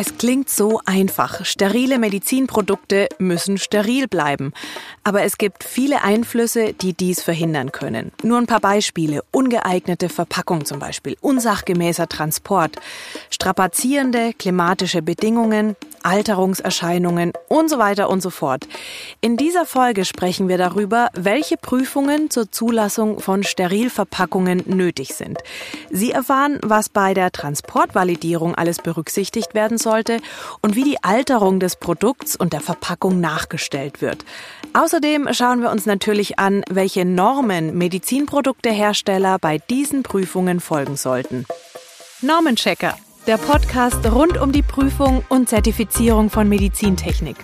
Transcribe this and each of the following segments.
Es klingt so einfach. Sterile Medizinprodukte müssen steril bleiben. Aber es gibt viele Einflüsse, die dies verhindern können. Nur ein paar Beispiele. Ungeeignete Verpackung zum Beispiel, unsachgemäßer Transport, strapazierende klimatische Bedingungen, Alterungserscheinungen und so weiter und so fort. In dieser Folge sprechen wir darüber, welche Prüfungen zur Zulassung von Sterilverpackungen nötig sind. Sie erfahren, was bei der Transportvalidierung alles berücksichtigt werden soll sollte und wie die Alterung des Produkts und der Verpackung nachgestellt wird. Außerdem schauen wir uns natürlich an, welche Normen Medizinproduktehersteller bei diesen Prüfungen folgen sollten. Normenchecker, der Podcast rund um die Prüfung und Zertifizierung von Medizintechnik.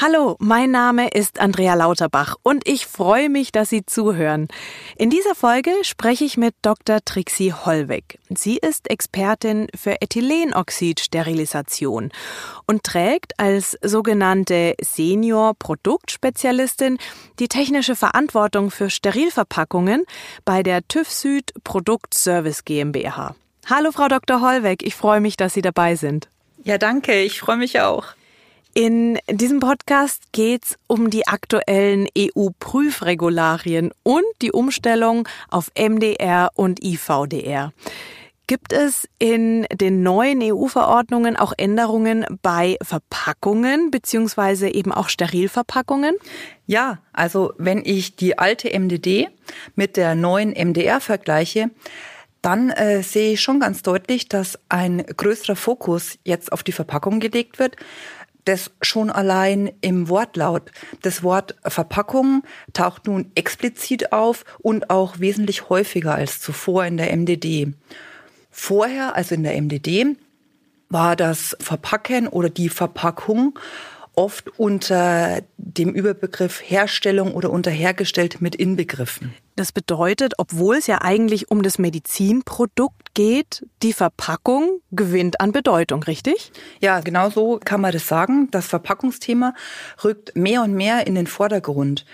Hallo, mein Name ist Andrea Lauterbach und ich freue mich, dass Sie zuhören. In dieser Folge spreche ich mit Dr. Trixie Hollweg. Sie ist Expertin für Ethylenoxid-Sterilisation und trägt als sogenannte Senior-Produktspezialistin die technische Verantwortung für Sterilverpackungen bei der TÜV Süd Produktservice GmbH. Hallo, Frau Dr. Hollweg, ich freue mich, dass Sie dabei sind. Ja, danke, ich freue mich auch. In diesem Podcast geht es um die aktuellen EU-Prüfregularien und die Umstellung auf MDR und IVDR. Gibt es in den neuen EU-Verordnungen auch Änderungen bei Verpackungen beziehungsweise eben auch Sterilverpackungen? Ja, also wenn ich die alte MDD mit der neuen MDR vergleiche, dann äh, sehe ich schon ganz deutlich, dass ein größerer Fokus jetzt auf die Verpackung gelegt wird das schon allein im Wortlaut. Das Wort Verpackung taucht nun explizit auf und auch wesentlich häufiger als zuvor in der MDD. Vorher, also in der MDD, war das Verpacken oder die Verpackung oft unter dem Überbegriff Herstellung oder unter hergestellt mit inbegriffen. Das bedeutet, obwohl es ja eigentlich um das Medizinprodukt geht, die Verpackung gewinnt an Bedeutung, richtig? Ja, genau so kann man das sagen. Das Verpackungsthema rückt mehr und mehr in den Vordergrund.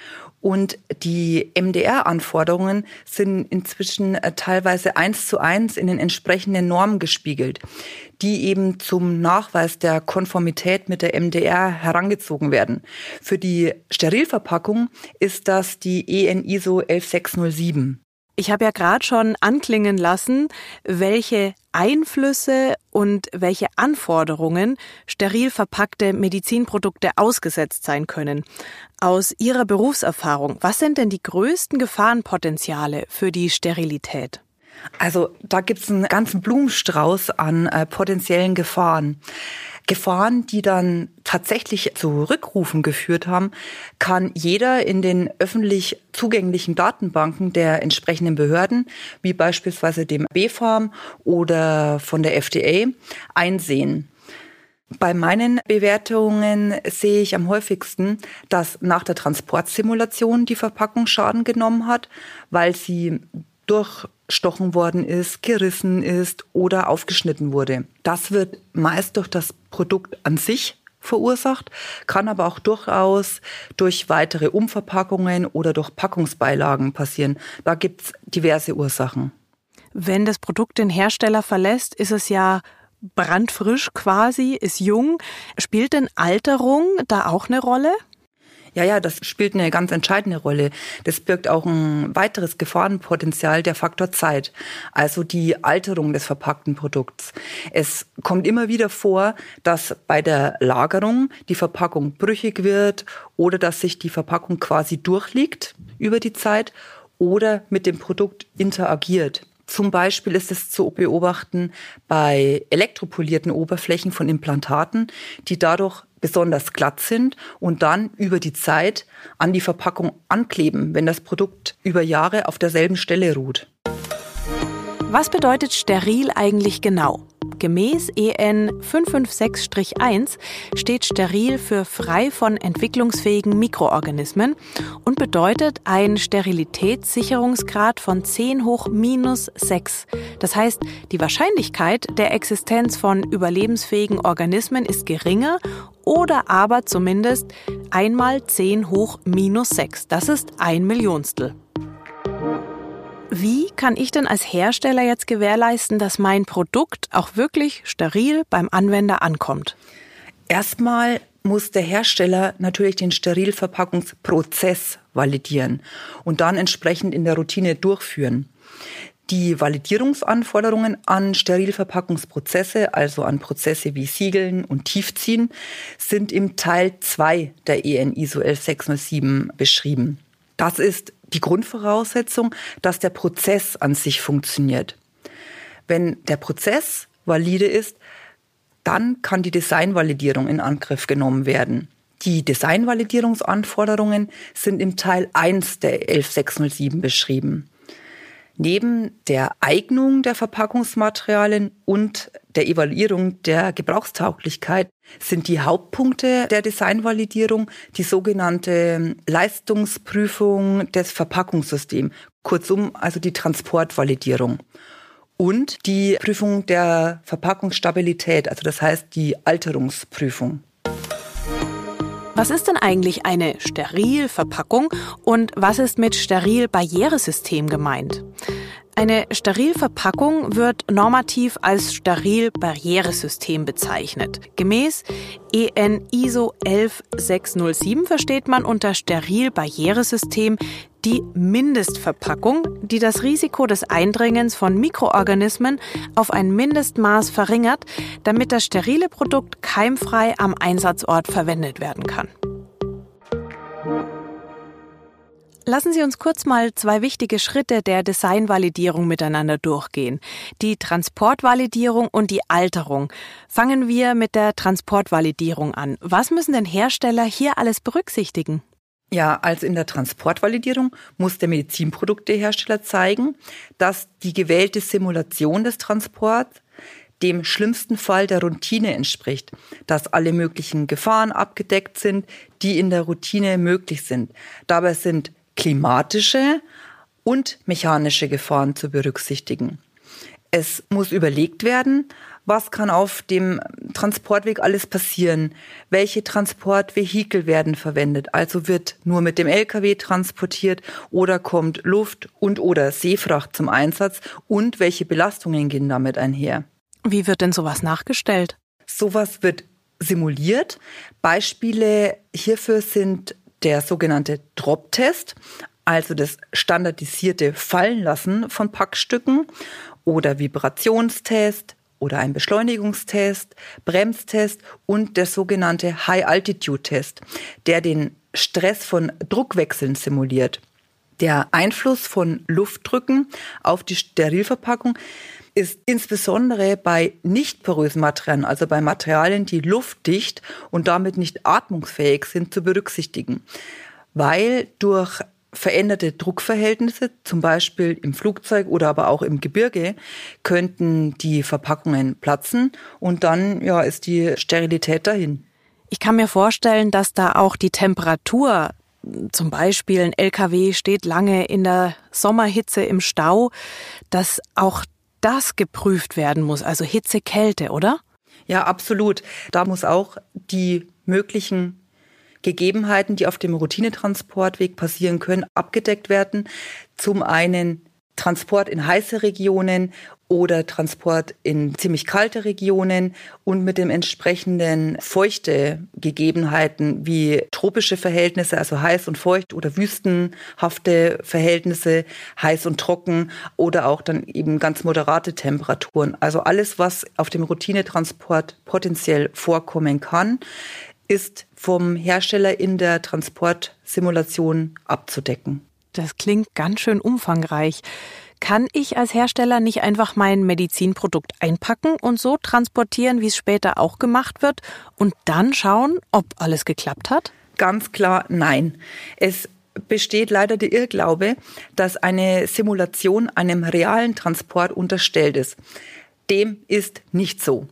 Und die MDR-Anforderungen sind inzwischen äh, teilweise eins zu eins in den entsprechenden Normen gespiegelt, die eben zum Nachweis der Konformität mit der MDR herangezogen werden. Für die Sterilverpackung ist das die EN ISO 11607. Ich habe ja gerade schon anklingen lassen, welche Einflüsse und welche Anforderungen steril verpackte Medizinprodukte ausgesetzt sein können. Aus Ihrer Berufserfahrung, was sind denn die größten Gefahrenpotenziale für die Sterilität? Also da gibt es einen ganzen Blumenstrauß an äh, potenziellen Gefahren. Gefahren, die dann tatsächlich zu Rückrufen geführt haben, kann jeder in den öffentlich zugänglichen Datenbanken der entsprechenden Behörden, wie beispielsweise dem BfArM oder von der FDA, einsehen. Bei meinen Bewertungen sehe ich am häufigsten, dass nach der Transportsimulation die Verpackung Schaden genommen hat, weil sie durchstochen worden ist, gerissen ist oder aufgeschnitten wurde. Das wird meist durch das Produkt an sich verursacht, kann aber auch durchaus durch weitere Umverpackungen oder durch Packungsbeilagen passieren. Da gibt es diverse Ursachen. Wenn das Produkt den Hersteller verlässt, ist es ja brandfrisch quasi, ist jung. Spielt denn Alterung da auch eine Rolle? Ja, ja, das spielt eine ganz entscheidende Rolle. Das birgt auch ein weiteres Gefahrenpotenzial, der Faktor Zeit, also die Alterung des verpackten Produkts. Es kommt immer wieder vor, dass bei der Lagerung die Verpackung brüchig wird oder dass sich die Verpackung quasi durchliegt über die Zeit oder mit dem Produkt interagiert. Zum Beispiel ist es zu beobachten bei elektropolierten Oberflächen von Implantaten, die dadurch besonders glatt sind und dann über die Zeit an die Verpackung ankleben, wenn das Produkt über Jahre auf derselben Stelle ruht. Was bedeutet steril eigentlich genau? Gemäß EN 556-1 steht steril für frei von entwicklungsfähigen Mikroorganismen und bedeutet ein Sterilitätssicherungsgrad von 10 hoch minus 6. Das heißt, die Wahrscheinlichkeit der Existenz von überlebensfähigen Organismen ist geringer oder aber zumindest einmal 10 hoch minus 6. Das ist ein Millionstel. Wie kann ich denn als Hersteller jetzt gewährleisten, dass mein Produkt auch wirklich steril beim Anwender ankommt? Erstmal muss der Hersteller natürlich den Sterilverpackungsprozess validieren und dann entsprechend in der Routine durchführen. Die Validierungsanforderungen an Sterilverpackungsprozesse, also an Prozesse wie Siegeln und Tiefziehen, sind im Teil 2 der EN ISO 11607 beschrieben. Das ist die Grundvoraussetzung, dass der Prozess an sich funktioniert. Wenn der Prozess valide ist, dann kann die Designvalidierung in Angriff genommen werden. Die Designvalidierungsanforderungen sind im Teil 1 der 11607 beschrieben. Neben der Eignung der Verpackungsmaterialien und der Evaluierung der Gebrauchstauglichkeit sind die Hauptpunkte der Designvalidierung die sogenannte Leistungsprüfung des Verpackungssystems, kurzum also die Transportvalidierung und die Prüfung der Verpackungsstabilität, also das heißt die Alterungsprüfung. Was ist denn eigentlich eine Sterilverpackung und was ist mit Steril-Barrieresystem gemeint? Eine Sterilverpackung wird normativ als Steril-Barrieresystem bezeichnet. Gemäß EN ISO 11607 versteht man unter Steril-Barrieresystem die Mindestverpackung, die das Risiko des Eindringens von Mikroorganismen auf ein Mindestmaß verringert, damit das sterile Produkt keimfrei am Einsatzort verwendet werden kann. Lassen Sie uns kurz mal zwei wichtige Schritte der Designvalidierung miteinander durchgehen. Die Transportvalidierung und die Alterung. Fangen wir mit der Transportvalidierung an. Was müssen denn Hersteller hier alles berücksichtigen? Ja, also in der Transportvalidierung muss der Medizinproduktehersteller zeigen, dass die gewählte Simulation des Transports dem schlimmsten Fall der Routine entspricht, dass alle möglichen Gefahren abgedeckt sind, die in der Routine möglich sind. Dabei sind klimatische und mechanische Gefahren zu berücksichtigen. Es muss überlegt werden, was kann auf dem Transportweg alles passieren? Welche Transportvehikel werden verwendet? Also wird nur mit dem Lkw transportiert oder kommt Luft und oder Seefracht zum Einsatz? Und welche Belastungen gehen damit einher? Wie wird denn sowas nachgestellt? Sowas wird simuliert. Beispiele hierfür sind der sogenannte Drop-Test, also das standardisierte Fallenlassen von Packstücken oder Vibrationstest oder ein Beschleunigungstest, Bremstest und der sogenannte High-Altitude-Test, der den Stress von Druckwechseln simuliert. Der Einfluss von Luftdrücken auf die Sterilverpackung ist insbesondere bei nicht porösen Materialien, also bei Materialien, die luftdicht und damit nicht atmungsfähig sind, zu berücksichtigen. Weil durch veränderte Druckverhältnisse, zum Beispiel im Flugzeug oder aber auch im Gebirge, könnten die Verpackungen platzen und dann ja, ist die Sterilität dahin. Ich kann mir vorstellen, dass da auch die Temperatur zum Beispiel ein LKW steht lange in der Sommerhitze im Stau, dass auch das geprüft werden muss, also Hitze, Kälte, oder? Ja, absolut. Da muss auch die möglichen Gegebenheiten, die auf dem Routinetransportweg passieren können, abgedeckt werden. Zum einen Transport in heiße Regionen oder Transport in ziemlich kalte Regionen und mit dem entsprechenden feuchte Gegebenheiten wie tropische Verhältnisse, also heiß und feucht oder wüstenhafte Verhältnisse, heiß und trocken oder auch dann eben ganz moderate Temperaturen. Also alles, was auf dem Routinetransport potenziell vorkommen kann, ist vom Hersteller in der Transportsimulation abzudecken. Das klingt ganz schön umfangreich. Kann ich als Hersteller nicht einfach mein Medizinprodukt einpacken und so transportieren, wie es später auch gemacht wird und dann schauen, ob alles geklappt hat? Ganz klar nein. Es besteht leider der Irrglaube, dass eine Simulation einem realen Transport unterstellt ist. Dem ist nicht so.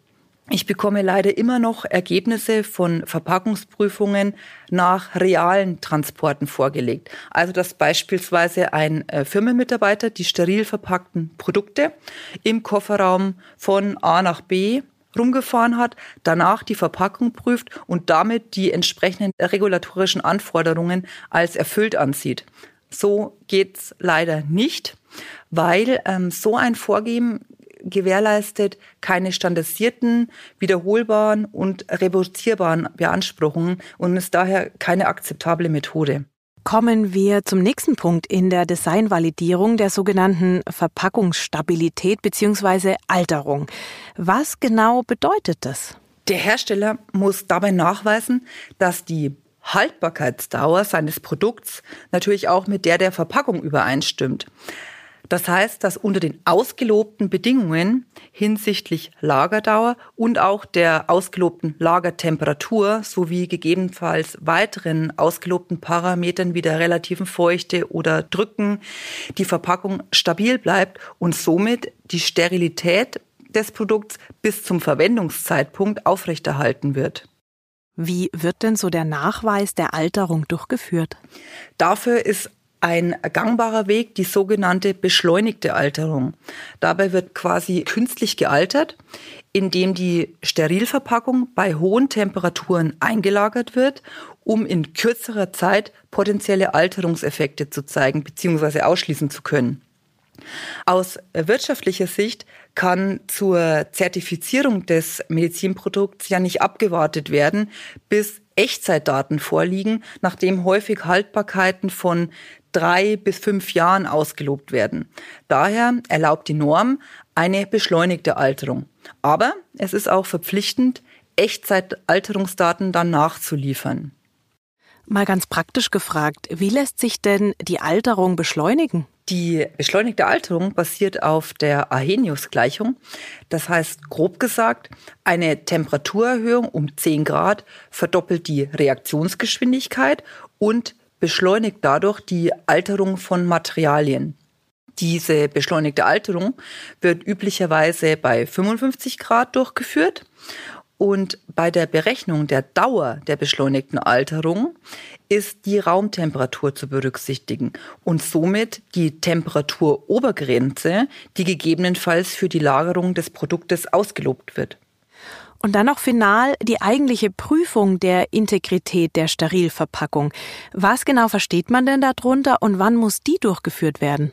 Ich bekomme leider immer noch Ergebnisse von Verpackungsprüfungen nach realen Transporten vorgelegt. Also dass beispielsweise ein äh, Firmenmitarbeiter die steril verpackten Produkte im Kofferraum von A nach B rumgefahren hat, danach die Verpackung prüft und damit die entsprechenden regulatorischen Anforderungen als erfüllt ansieht. So geht's leider nicht, weil ähm, so ein Vorgehen gewährleistet keine standardisierten, wiederholbaren und reproduzierbaren Beanspruchungen und ist daher keine akzeptable Methode. Kommen wir zum nächsten Punkt in der Designvalidierung der sogenannten Verpackungsstabilität bzw. Alterung. Was genau bedeutet das? Der Hersteller muss dabei nachweisen, dass die Haltbarkeitsdauer seines Produkts natürlich auch mit der der Verpackung übereinstimmt. Das heißt, dass unter den ausgelobten Bedingungen hinsichtlich Lagerdauer und auch der ausgelobten Lagertemperatur sowie gegebenenfalls weiteren ausgelobten Parametern wie der relativen Feuchte oder Drücken die Verpackung stabil bleibt und somit die Sterilität des Produkts bis zum Verwendungszeitpunkt aufrechterhalten wird. Wie wird denn so der Nachweis der Alterung durchgeführt? Dafür ist ein gangbarer Weg die sogenannte beschleunigte Alterung. Dabei wird quasi künstlich gealtert, indem die Sterilverpackung bei hohen Temperaturen eingelagert wird, um in kürzerer Zeit potenzielle Alterungseffekte zu zeigen bzw. ausschließen zu können. Aus wirtschaftlicher Sicht kann zur Zertifizierung des Medizinprodukts ja nicht abgewartet werden, bis Echtzeitdaten vorliegen, nachdem häufig Haltbarkeiten von drei bis fünf Jahren ausgelobt werden. Daher erlaubt die Norm eine beschleunigte Alterung. Aber es ist auch verpflichtend, Echtzeitalterungsdaten dann nachzuliefern. Mal ganz praktisch gefragt, wie lässt sich denn die Alterung beschleunigen? Die beschleunigte Alterung basiert auf der Arrhenius-Gleichung. Das heißt, grob gesagt, eine Temperaturerhöhung um 10 Grad verdoppelt die Reaktionsgeschwindigkeit und beschleunigt dadurch die Alterung von Materialien. Diese beschleunigte Alterung wird üblicherweise bei 55 Grad durchgeführt und bei der Berechnung der Dauer der beschleunigten Alterung ist die Raumtemperatur zu berücksichtigen und somit die Temperaturobergrenze, die gegebenenfalls für die Lagerung des Produktes ausgelobt wird. Und dann noch final die eigentliche Prüfung der Integrität der Sterilverpackung. Was genau versteht man denn darunter und wann muss die durchgeführt werden?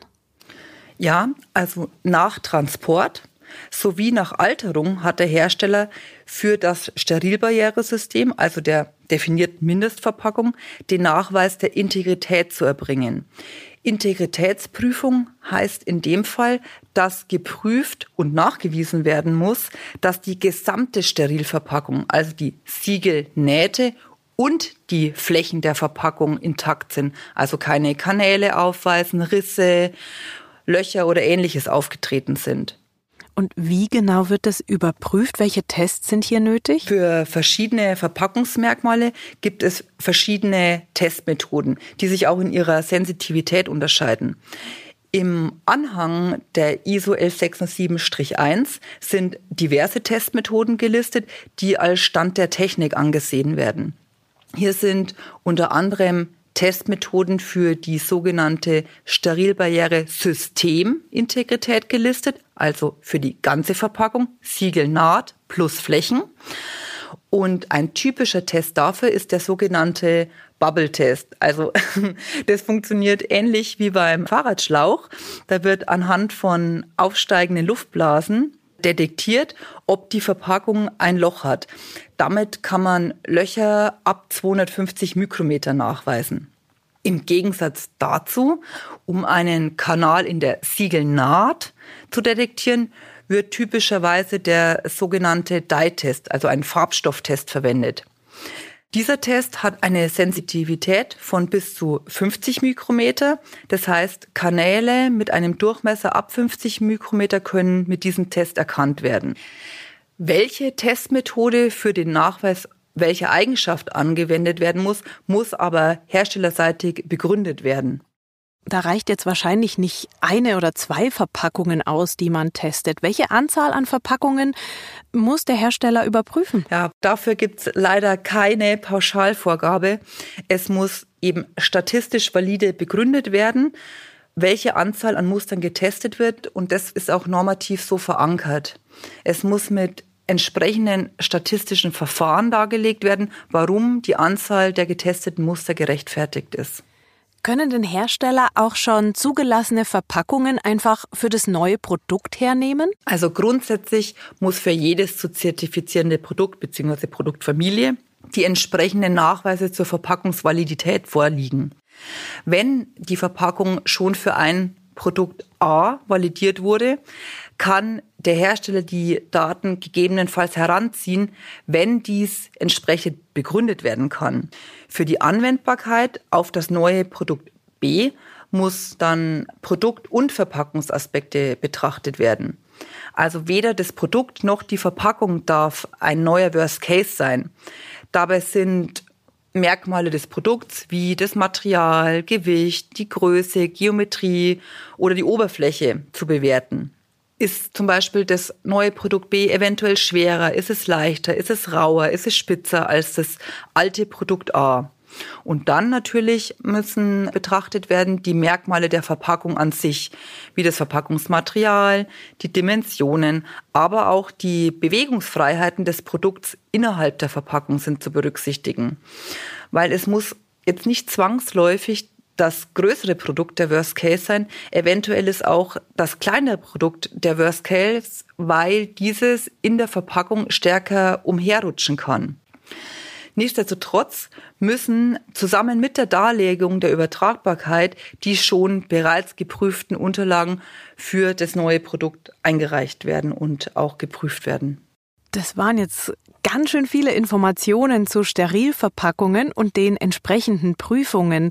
Ja, also nach Transport sowie nach Alterung hat der Hersteller für das Sterilbarrieresystem, also der definierten Mindestverpackung, den Nachweis der Integrität zu erbringen. Integritätsprüfung heißt in dem Fall, dass geprüft und nachgewiesen werden muss, dass die gesamte Sterilverpackung, also die Siegelnähte und die Flächen der Verpackung intakt sind, also keine Kanäle aufweisen, Risse, Löcher oder ähnliches aufgetreten sind. Und wie genau wird das überprüft? Welche Tests sind hier nötig? Für verschiedene Verpackungsmerkmale gibt es verschiedene Testmethoden, die sich auch in ihrer Sensitivität unterscheiden. Im Anhang der ISO 11607-1 sind diverse Testmethoden gelistet, die als Stand der Technik angesehen werden. Hier sind unter anderem Testmethoden für die sogenannte Sterilbarriere Systemintegrität gelistet, also für die ganze Verpackung, Siegelnaht plus Flächen. Und ein typischer Test dafür ist der sogenannte Bubble-Test. Also das funktioniert ähnlich wie beim Fahrradschlauch. Da wird anhand von aufsteigenden Luftblasen detektiert, ob die Verpackung ein Loch hat. Damit kann man Löcher ab 250 Mikrometer nachweisen. Im Gegensatz dazu, um einen Kanal in der Siegelnaht zu detektieren, wird typischerweise der sogenannte Dye-Test, also ein Farbstofftest verwendet. Dieser Test hat eine Sensitivität von bis zu 50 Mikrometer. Das heißt, Kanäle mit einem Durchmesser ab 50 Mikrometer können mit diesem Test erkannt werden. Welche Testmethode für den Nachweis welche Eigenschaft angewendet werden muss, muss aber herstellerseitig begründet werden. Da reicht jetzt wahrscheinlich nicht eine oder zwei Verpackungen aus, die man testet. Welche Anzahl an Verpackungen muss der Hersteller überprüfen? Ja, dafür gibt es leider keine Pauschalvorgabe. Es muss eben statistisch valide begründet werden, welche Anzahl an Mustern getestet wird. Und das ist auch normativ so verankert. Es muss mit entsprechenden statistischen Verfahren dargelegt werden, warum die Anzahl der getesteten Muster gerechtfertigt ist. Können denn Hersteller auch schon zugelassene Verpackungen einfach für das neue Produkt hernehmen? Also grundsätzlich muss für jedes zu zertifizierende Produkt bzw. Produktfamilie die entsprechenden Nachweise zur Verpackungsvalidität vorliegen. Wenn die Verpackung schon für ein Produkt A validiert wurde, kann der Hersteller die Daten gegebenenfalls heranziehen, wenn dies entsprechend begründet werden kann. Für die Anwendbarkeit auf das neue Produkt B muss dann Produkt- und Verpackungsaspekte betrachtet werden. Also weder das Produkt noch die Verpackung darf ein neuer Worst Case sein. Dabei sind Merkmale des Produkts wie das Material, Gewicht, die Größe, Geometrie oder die Oberfläche zu bewerten. Ist zum Beispiel das neue Produkt B eventuell schwerer? Ist es leichter? Ist es rauer? Ist es spitzer als das alte Produkt A? Und dann natürlich müssen betrachtet werden die Merkmale der Verpackung an sich, wie das Verpackungsmaterial, die Dimensionen, aber auch die Bewegungsfreiheiten des Produkts innerhalb der Verpackung sind zu berücksichtigen. Weil es muss jetzt nicht zwangsläufig das größere Produkt der Worst Case sein. Eventuell ist auch das kleinere Produkt der Worst Case, weil dieses in der Verpackung stärker umherrutschen kann. Nichtsdestotrotz müssen zusammen mit der Darlegung der Übertragbarkeit die schon bereits geprüften Unterlagen für das neue Produkt eingereicht werden und auch geprüft werden. Das waren jetzt ganz schön viele Informationen zu Sterilverpackungen und den entsprechenden Prüfungen.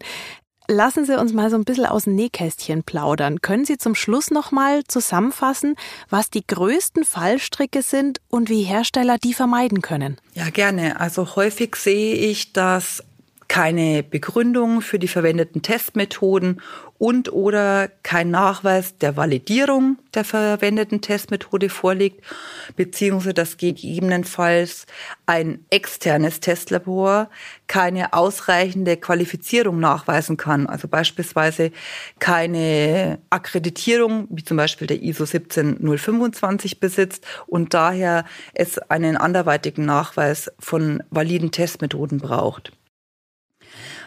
Lassen Sie uns mal so ein bisschen aus dem Nähkästchen plaudern. Können Sie zum Schluss noch mal zusammenfassen, was die größten Fallstricke sind und wie Hersteller die vermeiden können? Ja, gerne. Also häufig sehe ich, dass keine Begründung für die verwendeten Testmethoden und oder kein Nachweis der Validierung der verwendeten Testmethode vorliegt, beziehungsweise dass gegebenenfalls ein externes Testlabor keine ausreichende Qualifizierung nachweisen kann. Also beispielsweise keine Akkreditierung, wie zum Beispiel der ISO 17025 besitzt und daher es einen anderweitigen Nachweis von validen Testmethoden braucht.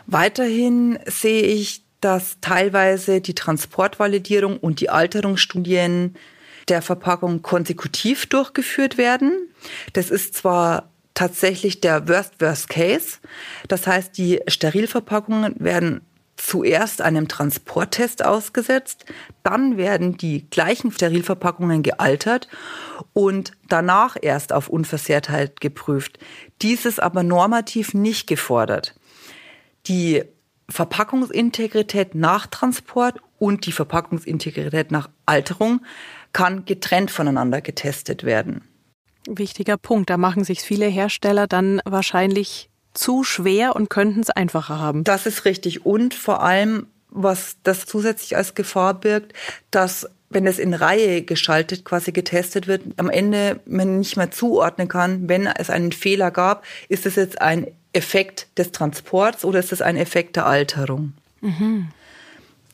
Weiterhin sehe ich, dass teilweise die Transportvalidierung und die Alterungsstudien der Verpackung konsekutiv durchgeführt werden. Das ist zwar tatsächlich der Worst Worst Case. Das heißt, die Sterilverpackungen werden zuerst einem Transporttest ausgesetzt, dann werden die gleichen Sterilverpackungen gealtert und danach erst auf Unversehrtheit geprüft. Dies ist aber normativ nicht gefordert die Verpackungsintegrität nach Transport und die Verpackungsintegrität nach Alterung kann getrennt voneinander getestet werden. Wichtiger Punkt. Da machen sich viele Hersteller dann wahrscheinlich zu schwer und könnten es einfacher haben. Das ist richtig. Und vor allem, was das zusätzlich als Gefahr birgt, dass wenn es in Reihe geschaltet quasi getestet wird, am Ende man nicht mehr zuordnen kann, wenn es einen Fehler gab, ist es jetzt ein Effekt des Transports oder ist es ein Effekt der Alterung? Mhm.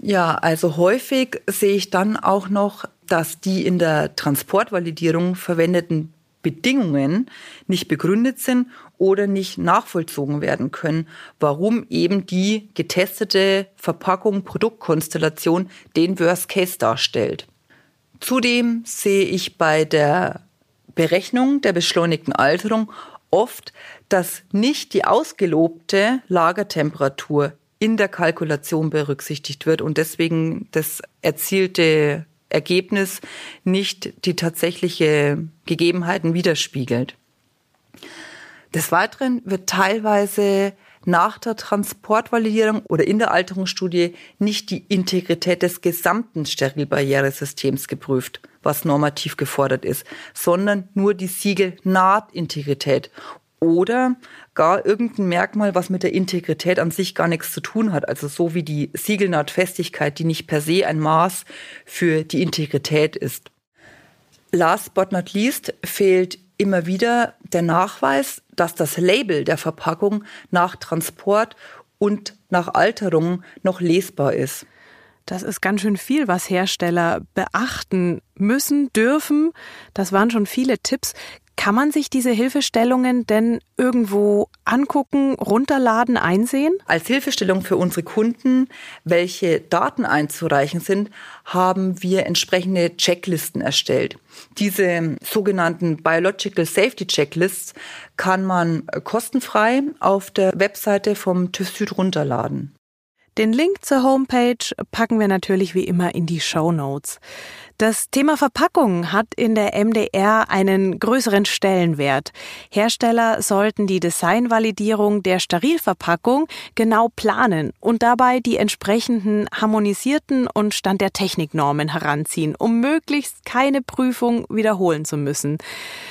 Ja, also häufig sehe ich dann auch noch, dass die in der Transportvalidierung verwendeten Bedingungen nicht begründet sind oder nicht nachvollzogen werden können, warum eben die getestete Verpackung, Produktkonstellation den Worst Case darstellt. Zudem sehe ich bei der Berechnung der beschleunigten Alterung oft, dass nicht die ausgelobte Lagertemperatur in der Kalkulation berücksichtigt wird und deswegen das erzielte Ergebnis nicht die tatsächliche Gegebenheiten widerspiegelt. Des Weiteren wird teilweise nach der Transportvalidierung oder in der Alterungsstudie nicht die Integrität des gesamten Sterilbarrieresystems geprüft, was normativ gefordert ist, sondern nur die Siegel-Nahtintegrität oder gar irgendein Merkmal, was mit der Integrität an sich gar nichts zu tun hat. Also so wie die Siegelnahtfestigkeit, die nicht per se ein Maß für die Integrität ist. Last but not least fehlt immer wieder der Nachweis, dass das Label der Verpackung nach Transport und nach Alterung noch lesbar ist. Das ist ganz schön viel, was Hersteller beachten müssen, dürfen. Das waren schon viele Tipps. Kann man sich diese Hilfestellungen denn irgendwo angucken, runterladen, einsehen? Als Hilfestellung für unsere Kunden, welche Daten einzureichen sind, haben wir entsprechende Checklisten erstellt. Diese sogenannten Biological Safety Checklists kann man kostenfrei auf der Webseite vom TÜV Süd runterladen. Den Link zur Homepage packen wir natürlich wie immer in die Show Notes. Das Thema Verpackung hat in der MDR einen größeren Stellenwert. Hersteller sollten die Designvalidierung der Sterilverpackung genau planen und dabei die entsprechenden harmonisierten und Stand der Techniknormen heranziehen, um möglichst keine Prüfung wiederholen zu müssen.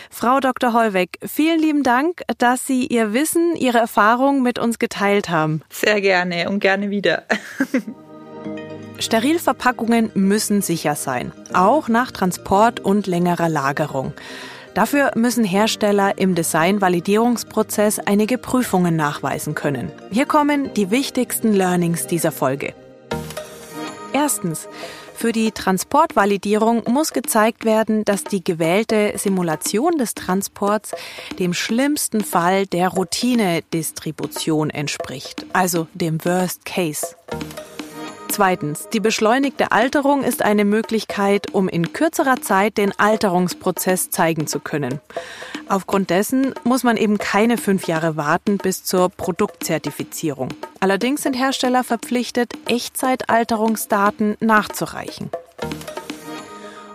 Frau Dr. Hollweg, vielen lieben Dank, dass Sie Ihr Wissen, Ihre Erfahrung mit uns geteilt haben. Sehr gerne und gerne wieder. Sterilverpackungen müssen sicher sein, auch nach Transport und längerer Lagerung. Dafür müssen Hersteller im Design-Validierungsprozess einige Prüfungen nachweisen können. Hier kommen die wichtigsten Learnings dieser Folge. Erstens. Für die Transportvalidierung muss gezeigt werden, dass die gewählte Simulation des Transports dem schlimmsten Fall der Routine-Distribution entspricht, also dem Worst Case. Zweitens, die beschleunigte Alterung ist eine Möglichkeit, um in kürzerer Zeit den Alterungsprozess zeigen zu können. Aufgrund dessen muss man eben keine fünf Jahre warten bis zur Produktzertifizierung. Allerdings sind Hersteller verpflichtet, Echtzeitalterungsdaten nachzureichen.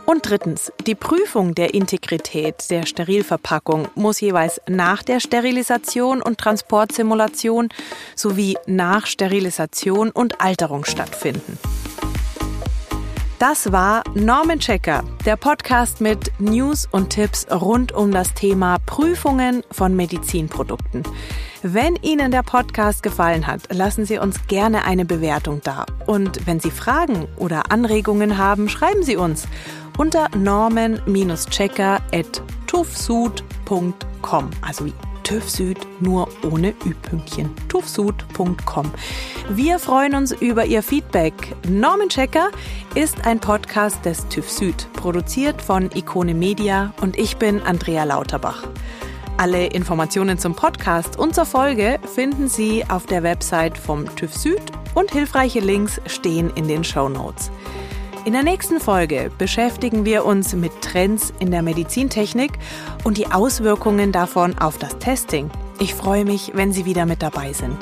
Und drittens, die Prüfung der Integrität der Sterilverpackung muss jeweils nach der Sterilisation und Transportsimulation sowie nach Sterilisation und Alterung stattfinden. Das war Norman Checker, der Podcast mit News und Tipps rund um das Thema Prüfungen von Medizinprodukten. Wenn Ihnen der Podcast gefallen hat, lassen Sie uns gerne eine Bewertung da. Und wenn Sie Fragen oder Anregungen haben, schreiben Sie uns unter norman-checker.tuffsud.com. Also TÜV Süd, nur ohne Ü-Pünktchen. tuffsud.com. Wir freuen uns über Ihr Feedback. Norman Checker ist ein Podcast des TÜV Süd, produziert von Ikone Media und ich bin Andrea Lauterbach. Alle Informationen zum Podcast und zur Folge finden Sie auf der Website vom TÜV Süd und hilfreiche Links stehen in den Show Notes. In der nächsten Folge beschäftigen wir uns mit Trends in der Medizintechnik und die Auswirkungen davon auf das Testing. Ich freue mich, wenn Sie wieder mit dabei sind.